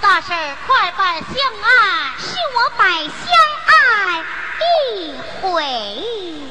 大婶快办相爱，是我百相爱一回。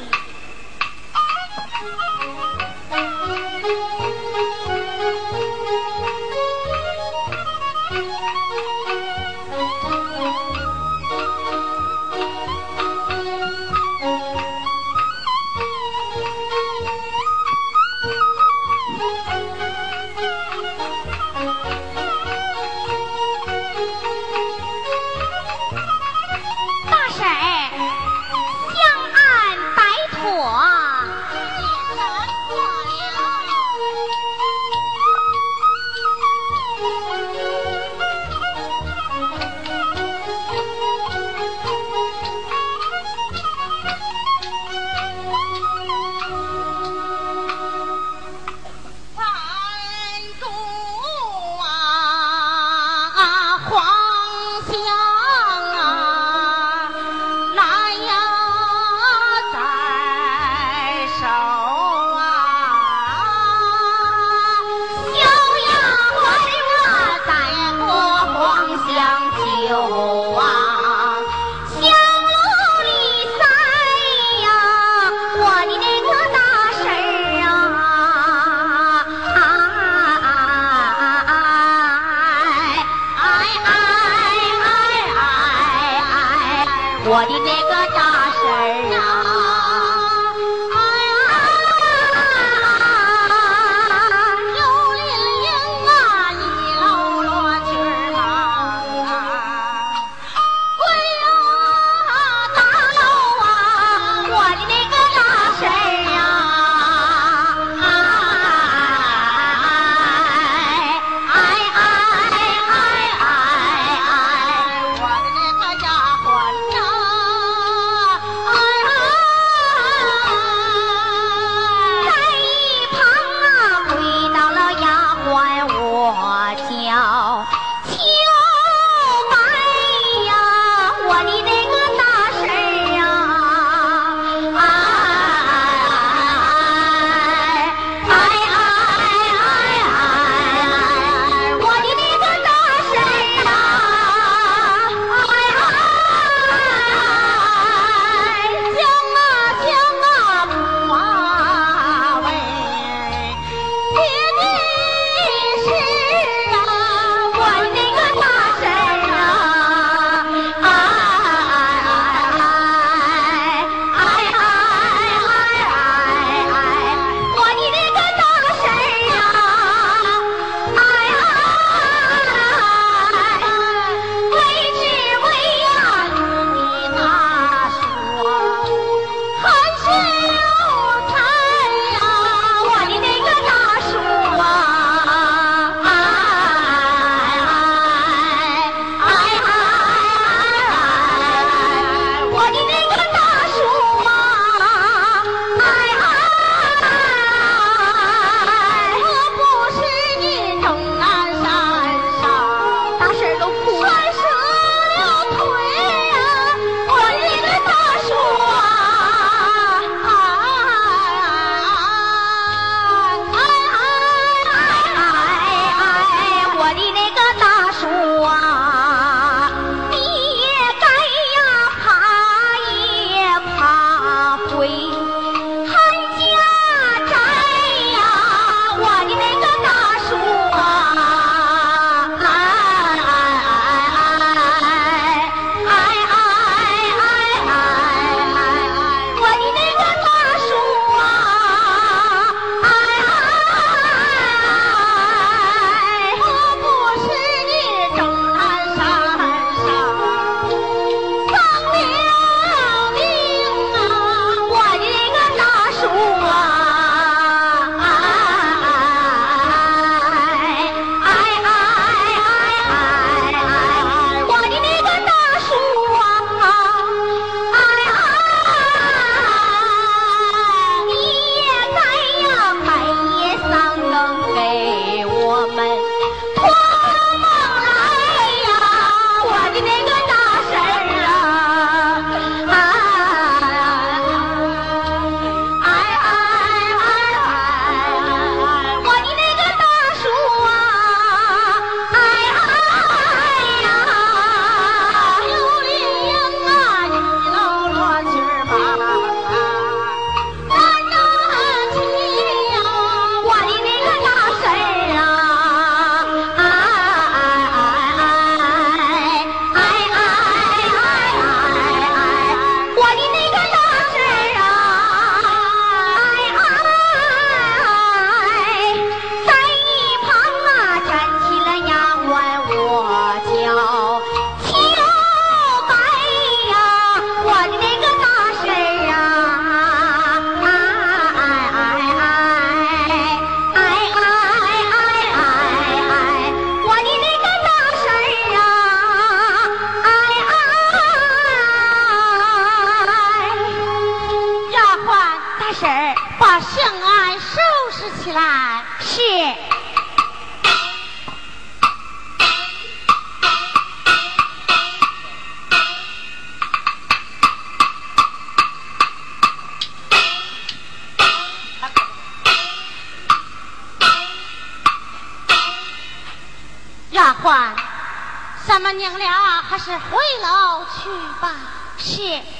们娘俩还是回楼去吧。是。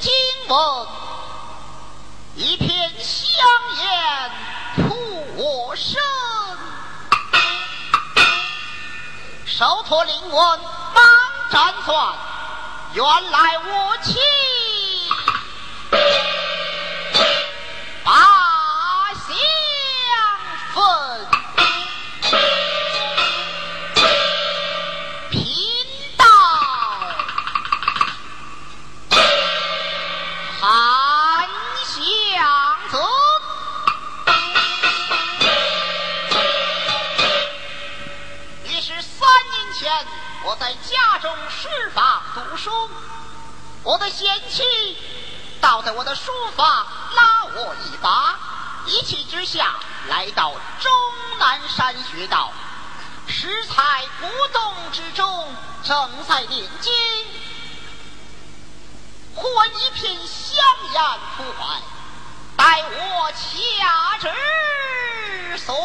惊闻一片香烟扑我身，手托灵魂方占算，原来无期。书，我的贤妻倒在我的书房拉我一把，一气之下来到终南山学道。食材不动之中，正在念经，忽闻一片香烟扑来，待我掐指算。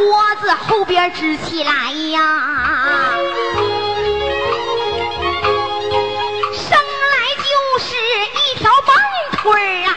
脖子后边直起来呀，生来就是一条棒腿啊。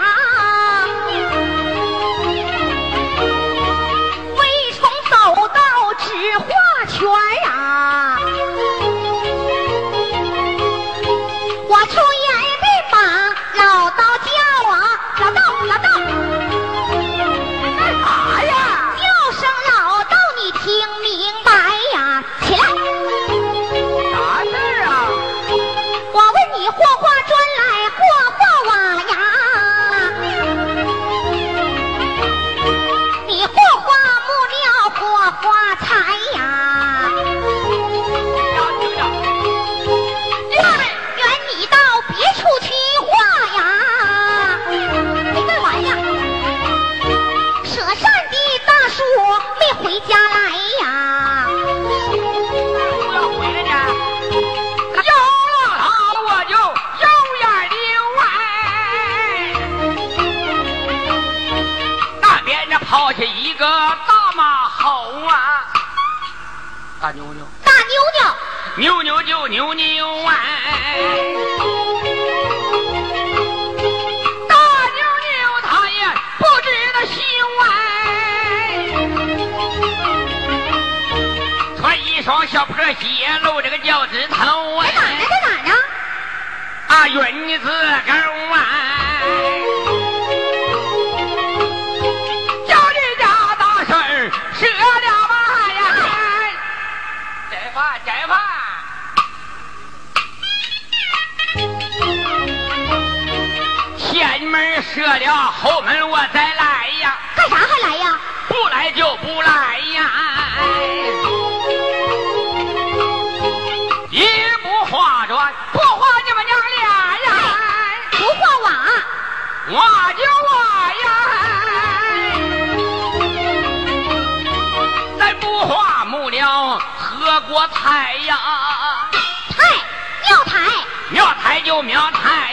别露这个脚趾头啊。在哪呢？在哪呢？啊云子沟啊叫你家大婶儿了吧呀。剪发剪发前门赊了后门我再来呀。干啥还来呀？不来就不来抬呀，抬庙抬庙抬就庙抬。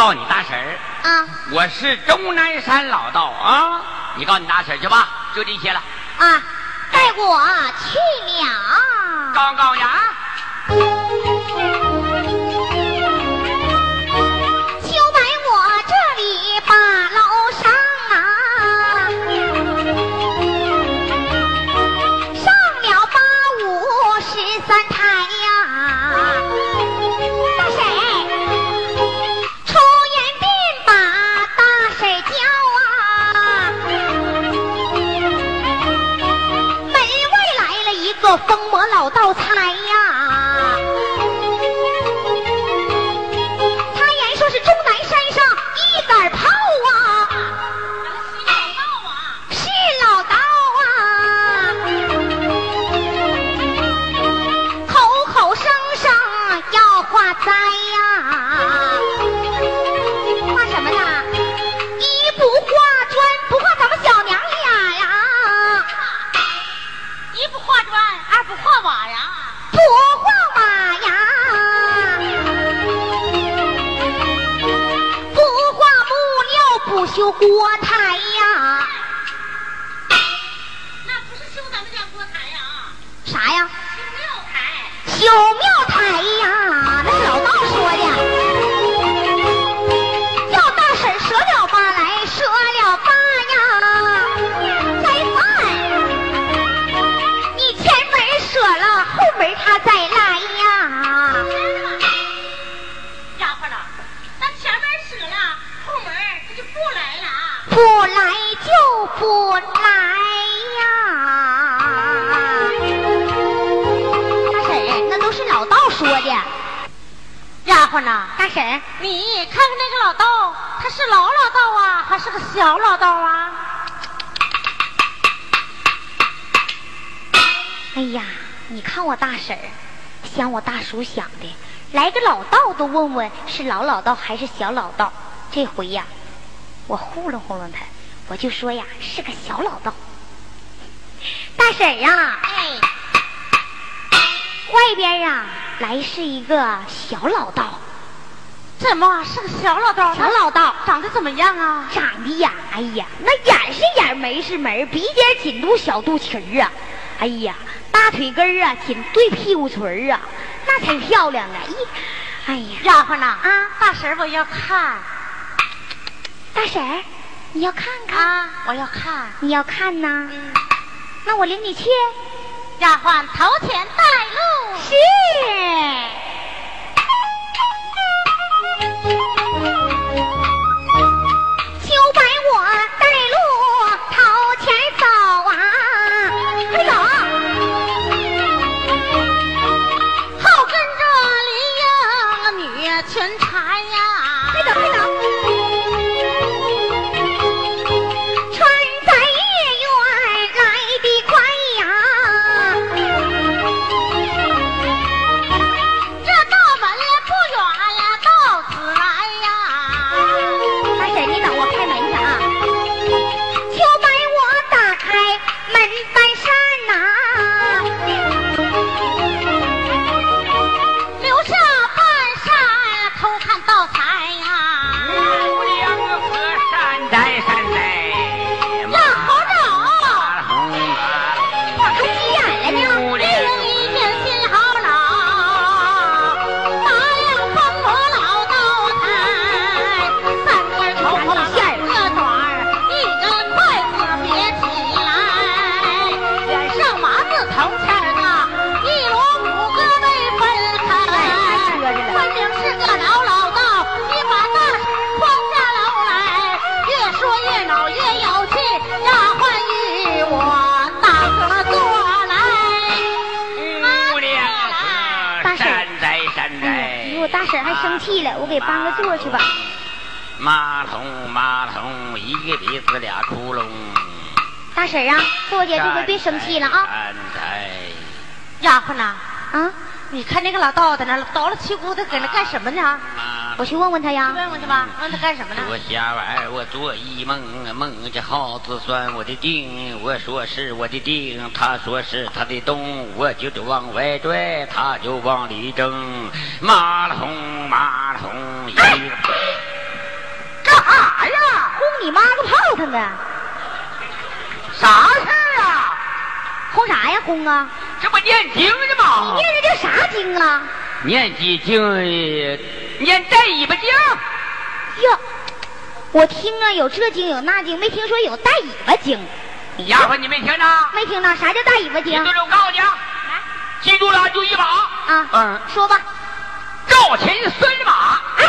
告你大婶儿，啊，我是终南山老道啊，你告你大婶儿去吧，就这些了。啊，带我去了，高高呀。What 婶，你看看那个老道，他是老老道啊，还是个小老道啊？哎呀，你看我大婶儿，想我大叔想的，来个老道都问问是老老道还是小老道。这回呀，我糊弄糊弄他，我就说呀是个小老道。大婶儿啊，哎，外边啊来是一个小老道，怎么是个小老道？小老道长得怎么样啊？长得呀，哎呀，那眼是眼，眉是眉，鼻尖紧肚小肚脐儿啊，哎呀，大腿根儿啊紧对屁股垂儿啊，那才漂亮呢！咦，哎呀，丫鬟呐，啊大婶儿我要看大婶儿，你要看看，啊，我要看。你要看呐？嗯，那我领你去。丫鬟头前带路。是。倒了气咕的，搁那干什么呢？马我去问问他呀。问问去吧，问他干什么呢？昨下晚我做一梦，梦见耗子钻我的腚，我说是我的腚，他说是他的洞，我就得往外拽，他就往里挣，马桶马桶一个。干啥呀？轰你妈个炮他们！啥事儿啊？轰啥呀轰啊？这不念经呢吗？你念的这啥经啊？念几经？念带尾巴经。哟，我听啊有这经有那经，没听说有带尾巴经。丫鬟，你没听着？没听着啥叫带尾巴经记住了，我告诉你啊，记住了就一把。啊？嗯，说吧，赵钱孙马。哎，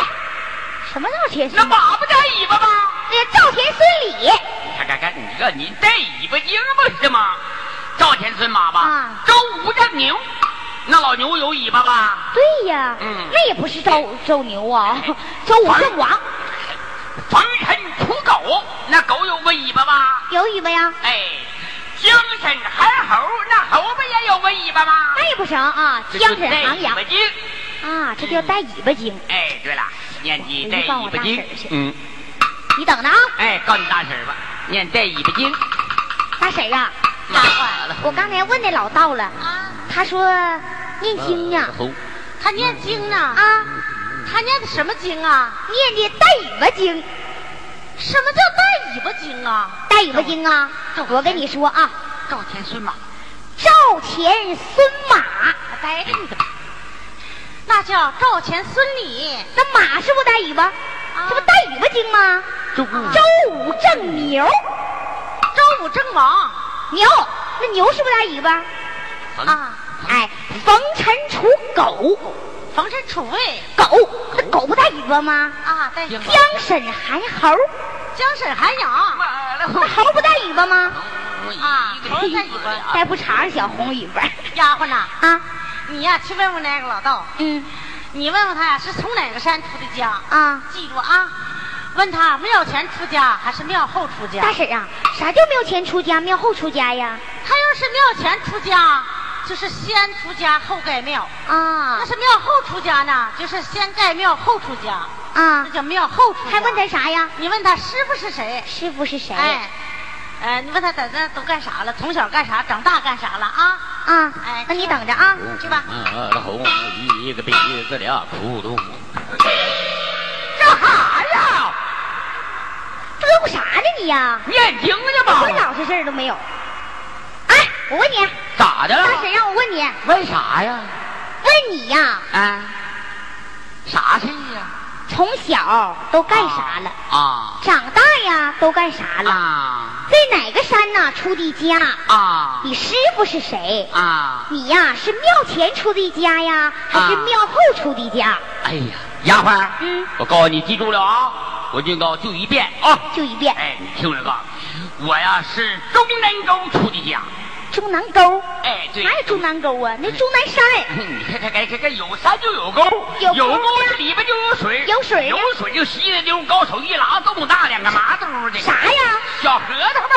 什么赵钱孙那？马不带尾巴吗？那叫赵钱孙李。看看看，你这你带尾巴经不是吗？赵钱孙马吧，啊周吴正牛，那老牛有尾巴吧？对呀，嗯那也不是周周牛啊，周武正王逢辰出狗，那狗有个尾巴吧？有尾巴呀，哎，江神韩猴，那猴不也有个尾巴吗？那也不成啊，这江就带尾沈航洋巴经。啊，这叫带尾巴精。哎，对了，念你带尾巴回去告我大经婶儿去。嗯，你等着啊，哎，告诉你大婶儿吧，念带尾巴精。大婶呀啊，丫鬟我刚才问那老道了，啊，他说念经呢呃他念经呢。啊，他念的什么经啊？念的带尾巴经，什么叫带尾巴经啊？带尾巴经啊，我跟你说啊，赵钱孙马，赵钱孙马，带着你的，那叫赵钱孙李。那马是不带尾巴？这不带尾巴经吗？周周武正牛，周武正王牛，那牛是不是带尾巴？啊，哎，冯陈除狗，冯陈楚卫狗，那狗不带尾巴吗？啊，带江沈韩猴，江沈韩阳那猴不带尾巴吗？啊，猴带尾巴。带不长小红尾巴丫鬟呐，啊，你呀去问问那个老道，嗯你问问他呀是从哪个山出的家？啊，记住啊，问他庙前出家还是庙后出家？大婶啊，啥叫庙前出家，庙后出家呀？他要是庙前出家，就是先出家后盖庙；啊那是庙后出家呢，就是先盖庙后出家，啊那，叫庙后出家。还问他啥呀？你问他师傅是谁？师傅是谁？哎，呃，你问他在那都干啥了？从小干啥？长大干啥了啊？啊，哎那你等着啊。去吧了红一个鼻子俩窟窿。干啥呀？嘚呼啥呢你呀？念经呢一吧点？老实事儿都没有。哎，我问你，咋的了？大婶让我问你，问啥呀？问你呀，啊？啥事呀？从小都干啥了？啊长大呀都干啥了？啊在哪个山呐出的家？啊你师傅是谁？啊！你呀是庙前出的家呀，还是啊庙后出的家？哎呀，丫鬟，嗯，我告诉你，记住了啊！我警告就一遍啊！就一遍。哎，你听我告诉你，我呀是中南沟出的家。中南沟，哎，对，哪有中南沟啊？那中南山。你看看看看看，有山就有沟，有沟里边就有水，有水有水就稀的溜，高手一拉这么大两个麻兜的，啥呀？小核桃吧。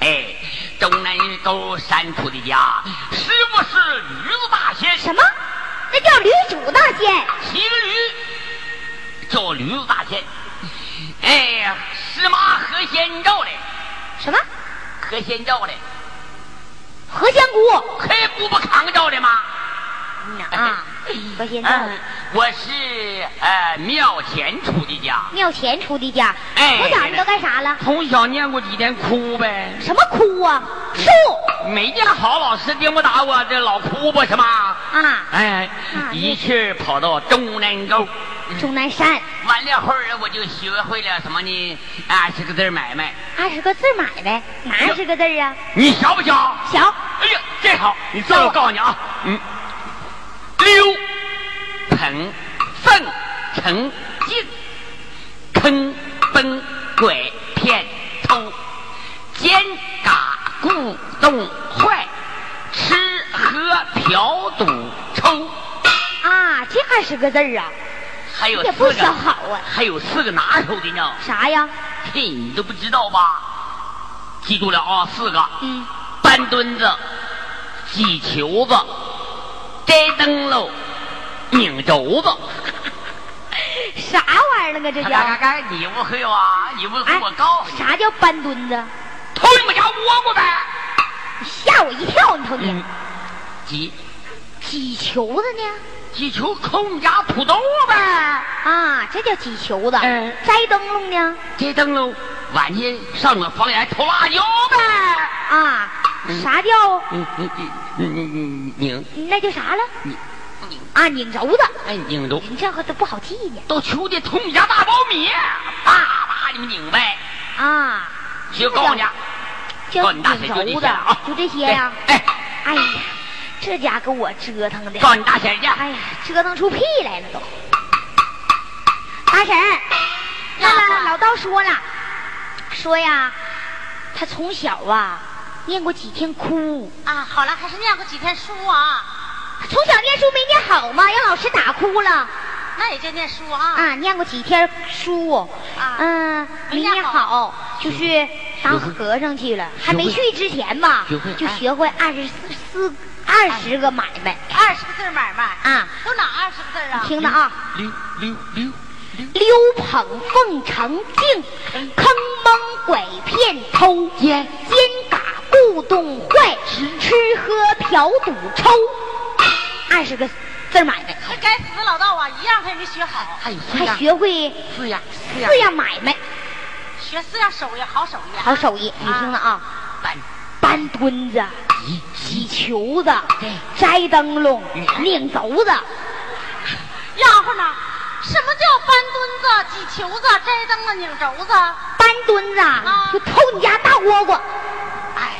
哎，中南沟山出的家，师傅是驴子大仙，什么？那叫驴主大仙。骑个驴，叫驴子大仙。哎呀，司马何仙照嘞，什么？何仙照嘞，何仙姑。黑姑不扛着的吗？啊，何仙姑。嗯，我是呃庙前出的家，庙前出的家，哎从小你都干啥了？从小念过几天哭呗，什么哭啊？哭没见好老师盯不打我，这老哭吧是吗？啊，哎啊，一气跑到中南沟，终南山完了后儿我就学会了什么呢？二十个字买卖，二十个字买卖，哪二十个字啊？你小不小？小哎呀，这好，你这我告诉你啊，嗯，溜、捧、粪、成、进、坑、崩、拐、骗、偷、奸、嘎、故、动、坏、吃、喝、嫖、赌、抽，啊，这二十个字儿啊，还有四个，小好啊。还有四个拿手的呢。啥呀？嘿，你都不知道吧？记住了啊，四个。嗯，搬墩子、挤球子、摘灯笼、拧轴子。啥玩意儿了？这嘎叫！你不会啊？你不会，我告诉你，啥叫搬墩子？偷你们家窝瓜呗。吓我一跳！你瞅你嗯，挤挤球子呢？挤球抠你家土豆呗。啊，这叫挤球子。嗯摘灯笼呢？摘灯笼，晚上上我房檐偷辣椒呗。啊，嗯啥叫？嗯嗯嗯嗯嗯拧那叫啥了？拧拧，啊，拧轴子。哎拧轴。你这个都不好记呢。到秋天偷你家大苞米，叭叭你们拧呗。啊，学告诉你啊，叫告诉你大婶子些啊，就这些呀。哎，哎呀，这家给我折腾的。告诉你大婶去，哎呀，折腾出屁来了都。大婶老道说了，说呀，他从小啊念过几天哭，啊，好了，还是念过几天书啊，从小念书没念好吗，让老师打哭了。那也就念书啊。啊，念过几天书，啊嗯，没念没念好，就去当和尚去了。还没去之前吧，就学会二十四四二十个买卖。二十个字买卖，啊，都哪二十个字啊？听着啊。溜溜溜溜，捧奉承敬，坑蒙拐骗偷奸，奸嘎故弄坏，吃喝嫖赌抽，二十个字买卖，这该死的老道啊，一样他也没学好，还学会四样，四四样买卖，学四样手艺，好手艺。啊。好手艺。你听着啊，搬搬墩子、挤球子、摘灯笼、拧轴子。丫鬟呐，什么叫搬墩子、挤球子、摘灯子、拧轴子？搬墩子啊就偷你家大窝瓜，哎，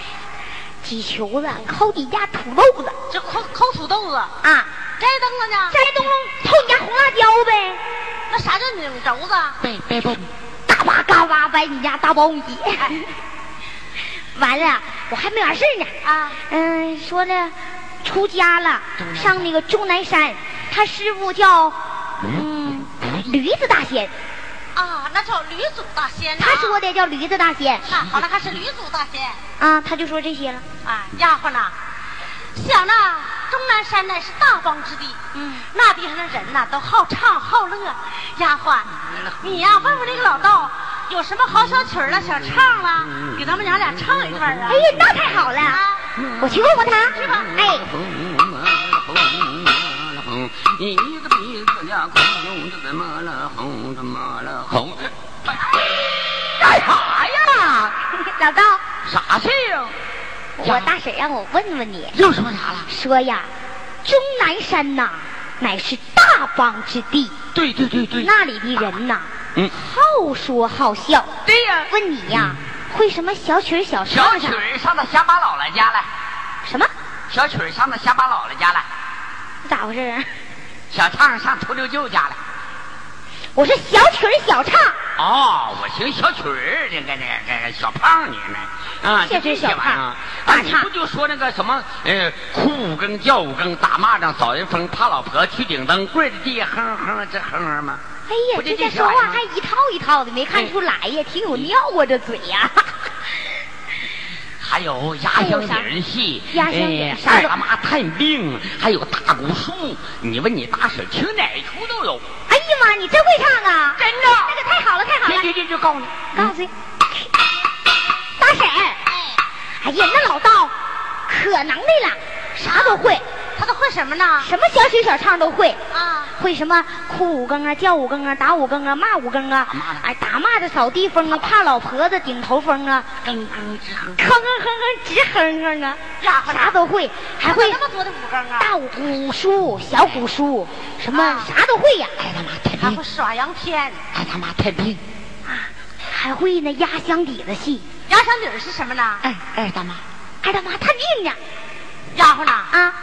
挤球子抠你家土豆子这抠抠土豆子，啊，摘灯子呢？摘灯笼偷你家红辣椒呗，那啥叫拧轴子？背背不？嘎巴嘎巴掰你家大苞米。完了，我还没完事儿呢。啊，嗯，说呢，出家了，上那个终南山，他师傅叫嗯驴子大仙，啊，那叫驴祖大仙呐。他说的叫驴子大仙那，好了，还是驴祖大仙。啊，他就说这些了。啊，丫鬟呐，想那终南山乃是大邦之地，嗯，那地上的人呐都好唱好乐。丫鬟，你呀、问问那个老道，有什么好小曲儿了、小唱了，给咱们娘俩唱一段啊。哎呀，那太好了，啊，我去问问他。去吧哎，红，一个鼻子呀红，怎么了红？怎么了红？干啥呀？老道，啥事啊？我大婶让我问问你，又说啥了？说呀，终南山呐，乃是大邦之地，对对对对，那里的人呐，嗯，好说好笑。对呀，问你呀，会什么小曲儿小小唱上？曲儿上到乡巴姥姥家来，什么？小曲儿上到乡巴姥姥家来，咋回事啊？小唱上秃溜舅家来。我是小曲儿小唱，哦，我寻小曲儿那个那个小胖你呢啊，这是小胖大唱不就说那个什么呃，哭五更叫五更，打蚂蚱扫人风，怕老婆去顶灯，跪在地下哼哼这哼哼吗？哎呀，这这些玩意儿吗话还一套一套的，没看出来呀，挺有料啊，这嘴呀。还有压箱底儿戏，哎二大妈探病，还有大鼓书，你问你大婶听哪出都有。哎呀妈，你真会唱啊！真的那个太好了，太好了。这这这就告诉你，告诉你，大婶，哎呀，那老道可能的了，啥都会，他都会什么呢？什么小曲小唱都会。啊，会什么？哭五更啊，叫五更啊，打五更啊，骂五更啊哎，打骂的扫地风啊，怕老婆子顶头风啊，哼哼直哼。哼哼哼哼直哼哼啊，啥都会，还会那么多的五更啊？大鼓书、小鼓书，什么啊。啥都会呀，哎他妈太病还会，耍羊天。哎他妈太病，啊，还会那压箱底子戏，压箱底儿是什么呢？哎哎大妈，哎他妈探病呢。丫鬟呐，啊，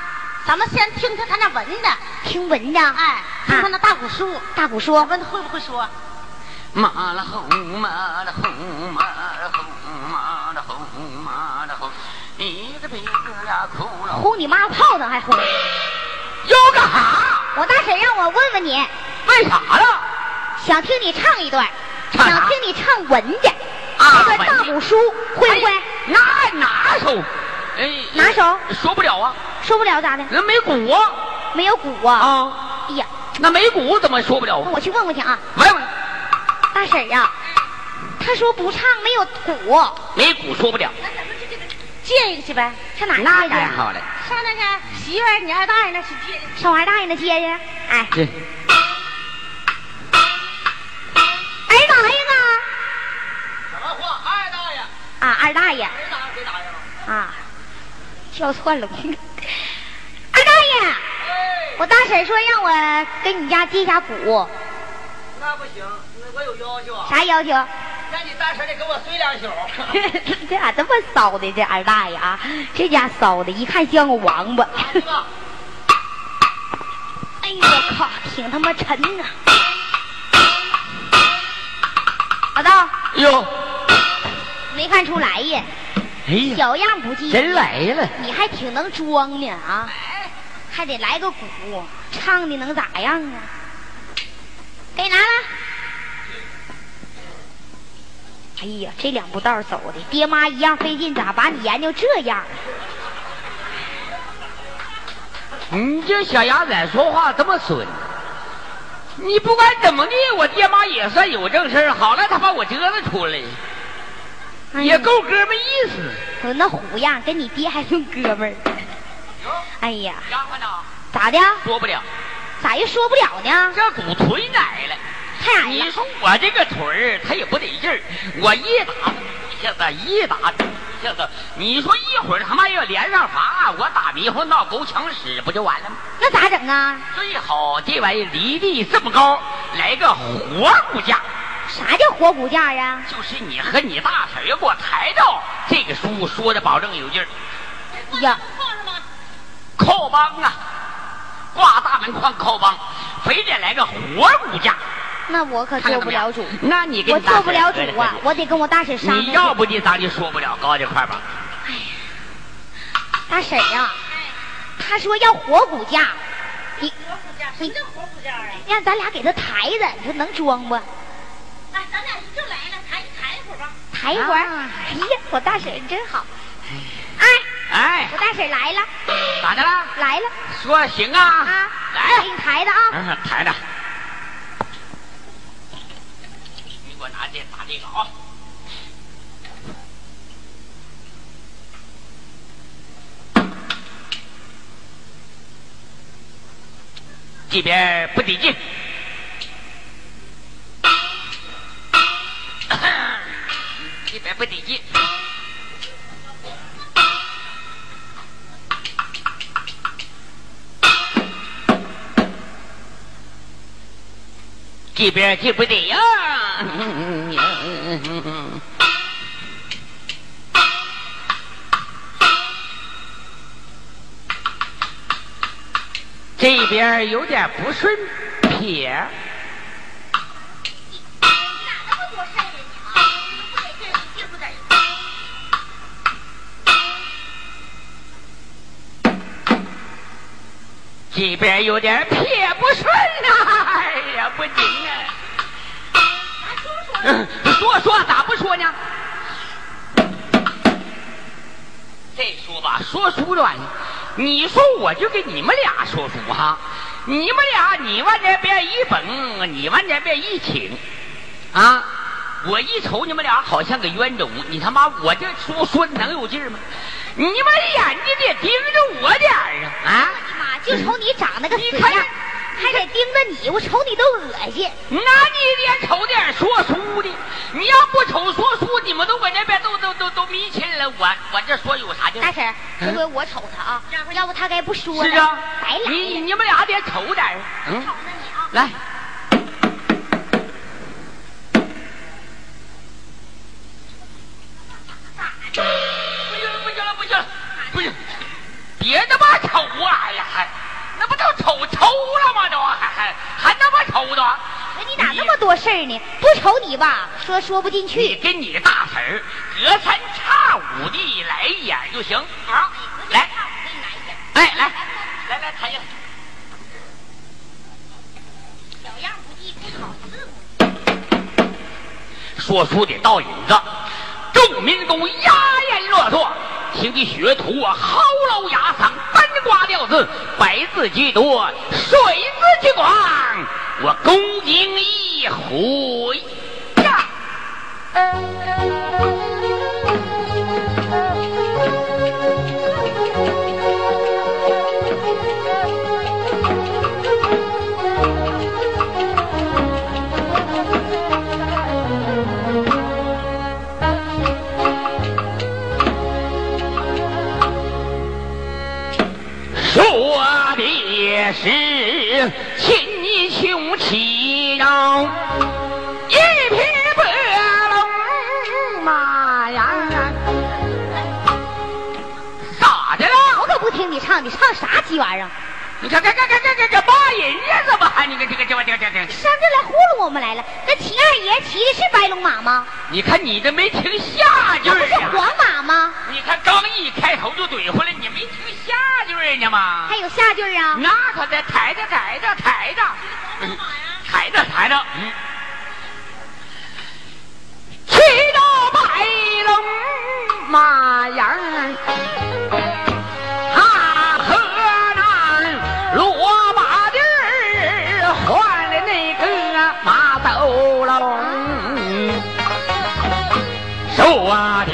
咱们先听听他那文的，听文的，哎，听他那大鼓书，大鼓说，问他会不会说？马了红，马了红，马了红，马了红，马了红，一个鼻子俩窟窿。呼你妈炮仗还呼，要干啥？我大婶让我问问你，问啥了？想听你唱一段，想听你唱文的，啊那段大鼓书会不会？哎那拿手？哎，拿手说不了啊，说不了咋的？人没鼓啊没有鼓啊！啊，哎呀，那没鼓怎么说不了啊？我去问问去啊，问问，大婶啊，他说不唱没有鼓，没鼓说不了。那咱们就给他借一个去呗。上哪儿那借去啊？太好嘞，上那个媳妇儿你二大爷那去借去。上我二大爷那借去。哎，这二大爷呢？什么话？二大爷，啊，二大爷谁打谁打呀？啊，叫错了。二大爷，哎，我大婶说让我给你家接下鼓，那不行，那我有要求啊，啥要求？让你大婶得给我睡两宿。这咋这么骚的？这二大爷啊，这家骚的，一看像个王八。哎呦我靠，挺他妈沉呐！老道，哟，没看出来呀，哎呀，小样不济。人来了，你还挺能装呢啊，还得来个鼓，唱的能咋样啊？给拿来。哎呀，这两步道走的，爹妈一样费劲，咋把你研究这样？你这小鸭仔说话这么损，你不管怎么的，我爹妈也算有正事儿。好了，他把我折腾出来，哎呀也够哥们意思。我那虎样，跟你爹还算哥们儿。哎呀，咋的？说不了，咋又说不了呢？这骨腿矮了。太矮了。你说我这个腿儿，他也不得劲儿，我一打一下子一打，一下子，你说一会儿他妈要连上法，我打迷糊闹狗抢屎不就完了吗？那咋整啊？最好这玩意离地这么高，来个活骨架，啥叫活骨架呀？就是你和你大婶儿要给我抬着，这个书说的保证有劲儿。呀，靠帮啊，挂大门框靠帮，非得来个活骨架。那我可做不了主，那你跟我做不了主啊，我得跟我大婶商量。你要不你咱就说不了，高这块吧。哎呀。大婶呀啊，他说要活骨架，你你活骨架啊？让咱俩给他抬着，你说能装不？哎，咱俩一就来了，抬抬一会儿吧。抬一会儿。啊哎呀，我大婶真好。哎，哎我，大婶来了，咋的了？来了说行啊，啊！来给，你抬的啊。嗯，抬的。你给我拿这打这个啊。这边不得劲，不得劲。这边就不得呀。这边有点不顺撇，这边有点撇不顺呐、哎呀，不行啊！嗯说说咋不说呢？这说吧，说书的你说我就给你们俩说书哈，你们俩你往这边一绷，你往这边一请，啊，我一瞅你们俩好像个冤种，你他妈我这说说的能有劲吗？你们眼睛得盯着我点儿啊啊！妈，就瞅你长那个死样，还得盯着你，我瞅你都恶心。那你得瞅点说书的，你要不瞅说书，你们都搁那边都都都都迷亲了，我我这说有啥劲？大婶，这回我瞅他啊，要不他该不说了。是啊白，来。你你们俩得瞅点嗯，瞅着你啊。来，那么愁的？那你咋那么多事儿呢？不愁你吧，说说不进你去。跟你大婶儿隔三差五的来一眼就行啊！来，哎来，来来抬下来。小样不济，不好伺候。说书得倒引子，众民工压言落座，请的学徒啊嚎啕哑嗓，单瓜吊字，白字居多，水字居广，我恭敬一回呀。一匹白龙马呀，咋的了？我可不听你唱，你唱啥鸡玩意儿？你看看看看看看这骂人呀，怎么还你看这个这个这个这个？上这来糊弄我们来了？那秦二爷骑的是白龙马吗？你看你这没听下句这不是？黄马吗？你看刚一开头就怼回来，你没听下句儿呢吗还？有下句啊？那可得抬着抬着抬着，抬着抬着，嗯，骑着白龙马呀儿，他和那罗马地儿换的那个马斗龙。说的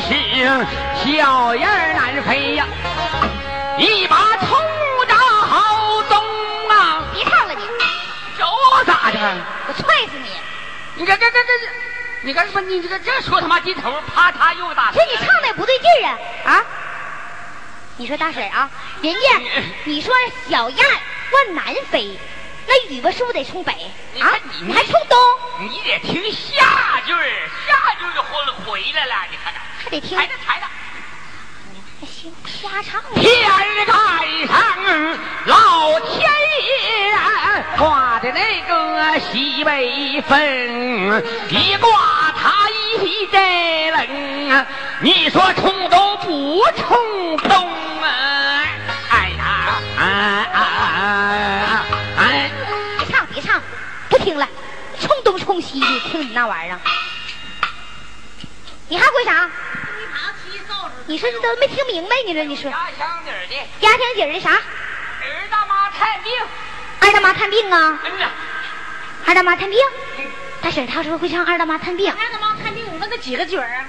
是小燕儿难飞呀，咋的？我踹死你！你看，看看看，你干什么？你这个这说他妈劲头，啪嚓又打。这你唱的也不对劲儿啊啊！你说大婶啊，人家 你说小燕往南飞，那尾巴是不是得冲北啊你还冲东，你得听下句儿，下句儿就回回来了。你看看，还得听踩着抬着。行瞎唱。天儿盖上老天爷挂的那个西北风，一刮他一阵冷，你说冲都不冲东啊！哎呀，哎哎哎！别唱别唱，不听了，冲东冲西的，听你那玩意儿。你还会啥？你说这都没听明白，你这你说家乡底儿的家乡底儿的啥？儿大妈探病，二大妈探病啊？嗯呐，二大妈探病？大婶儿她说会唱二大妈探病，二大妈看病，那得几个角儿啊？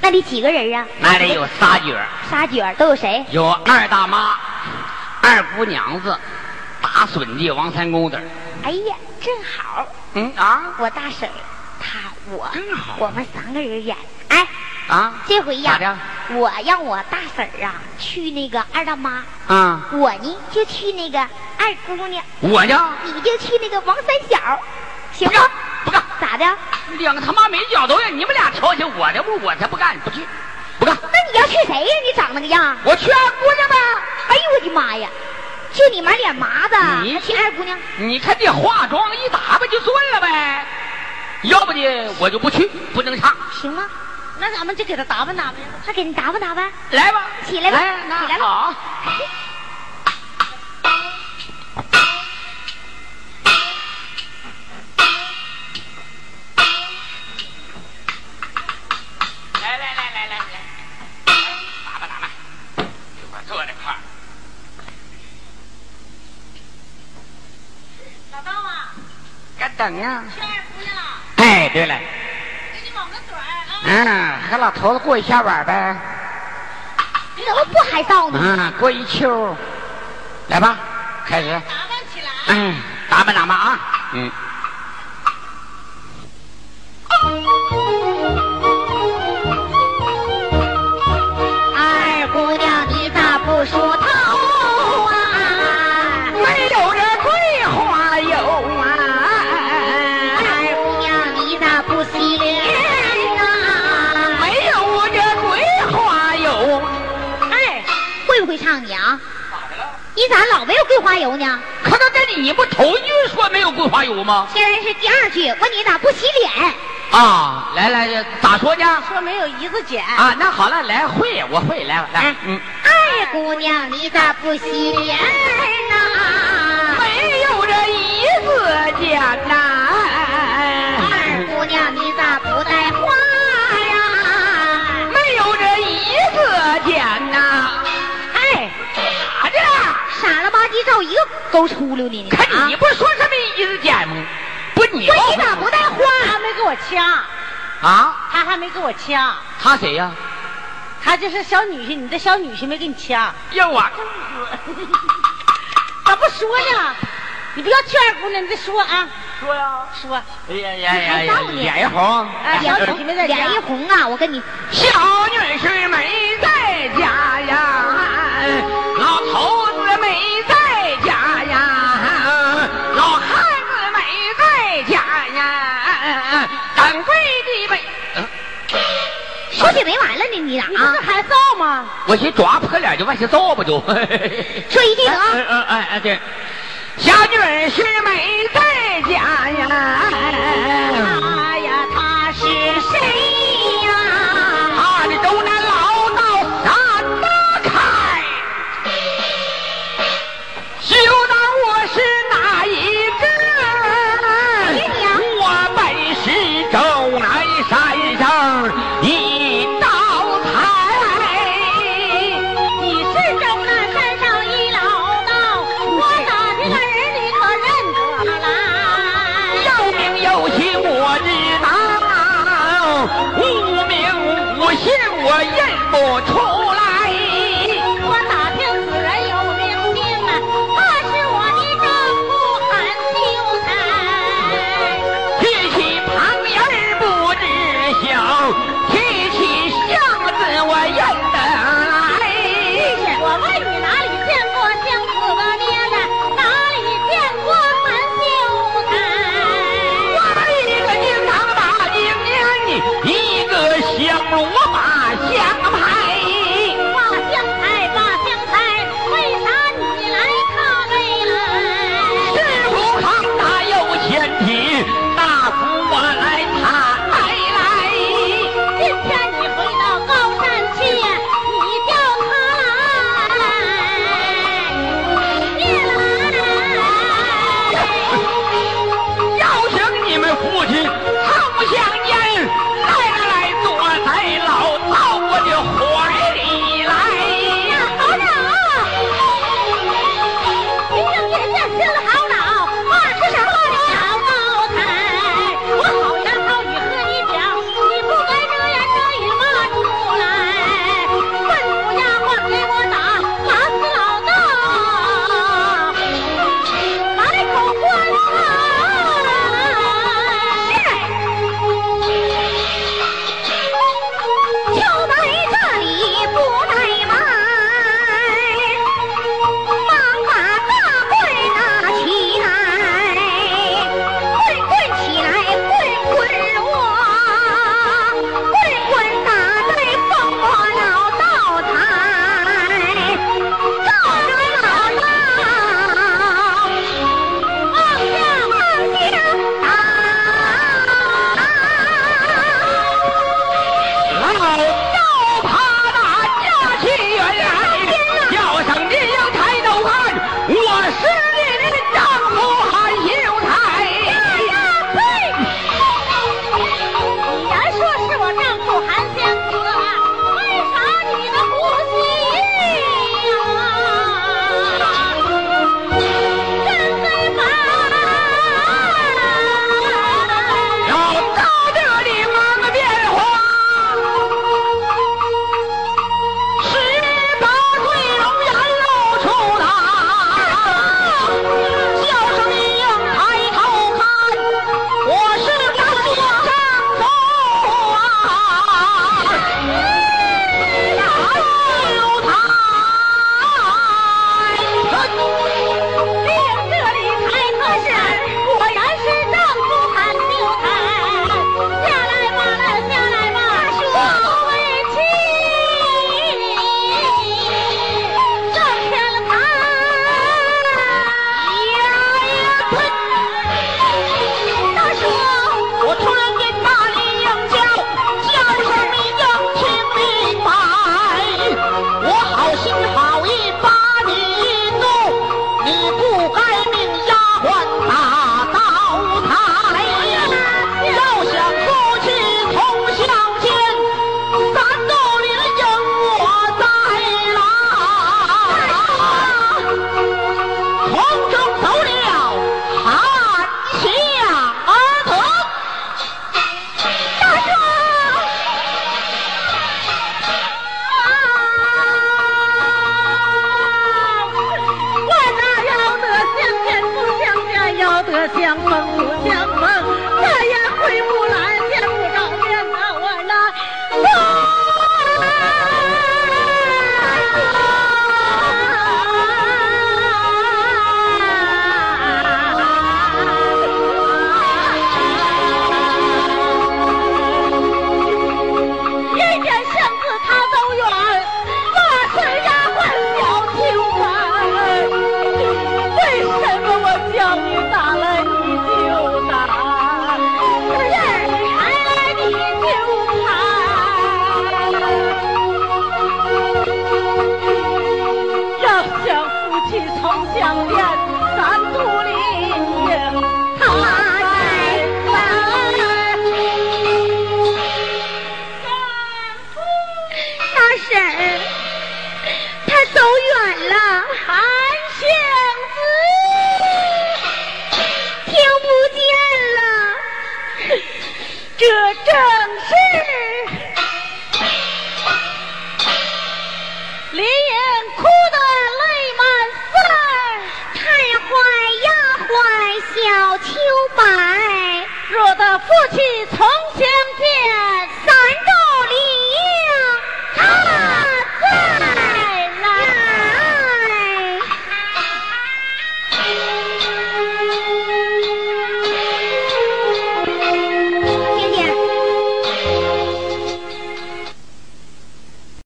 那得几个人啊？那得有仨角儿。仨角儿都有谁？有二大妈、二姑娘子、大孙子王三公子。哎呀，正好，嗯啊我大婶儿，她我正好我们三个人演。哎，啊这回呀咋的，我让我大婶儿啊去那个二大妈，啊！我呢就去那个二姑娘，我呢，你就去那个王三小，行不干吗？不干，咋的？两个他妈没脚都让你们俩调戏我的不，我才不干，不去，不干。那你要去谁呀？你长那个样？我去二姑娘呗。哎呦我的妈呀！就你满脸麻子，你还去二姑娘？你看这化妆一打扮就算了呗，要不呢我就不去，不能唱。行吗？那咱们就给他打扮打扮呀。还给你打扮打扮。来吧，起来吧来，起来吧好。来来来来来来，打扮打扮，坐这块儿。老道啊，干等呀。去二姑娘了，哎，对了。嗯，和老头子过一下晚呗。你怎么不害臊呢？嗯，过一秋。来吧，开始。打扮起来。嗯，打扮打扮啊。嗯。桂花油呢？可能跟你不头一句说没有桂花油吗？现在是第二句，问你咋不洗脸？啊，来来，咋说呢？说没有一字剪。啊，那好了，来会，我会，来来，嗯，二姑娘，你咋不洗脸呢？没有这一字剪呐。傻了吧唧照一个勾出溜的呢？看啊你不说什么一字剪吗？不，你问你咋不带花？他还没给我掐，啊？他还没给我掐，他谁呀？他就是小女婿，你的小女婿没给你掐。要我 咋不说呢？你不要劝二姑娘，你再说啊，说呀。说。哎呀呀呀脸一红，哎脸小女婿没在家脸一红啊！我跟你小女婿没在家说起没完了呢，你咋不是？还造吗？我寻抓破脸就往下造吧就。说一句得啊。嗯嗯哎哎对，小女是没在家呀。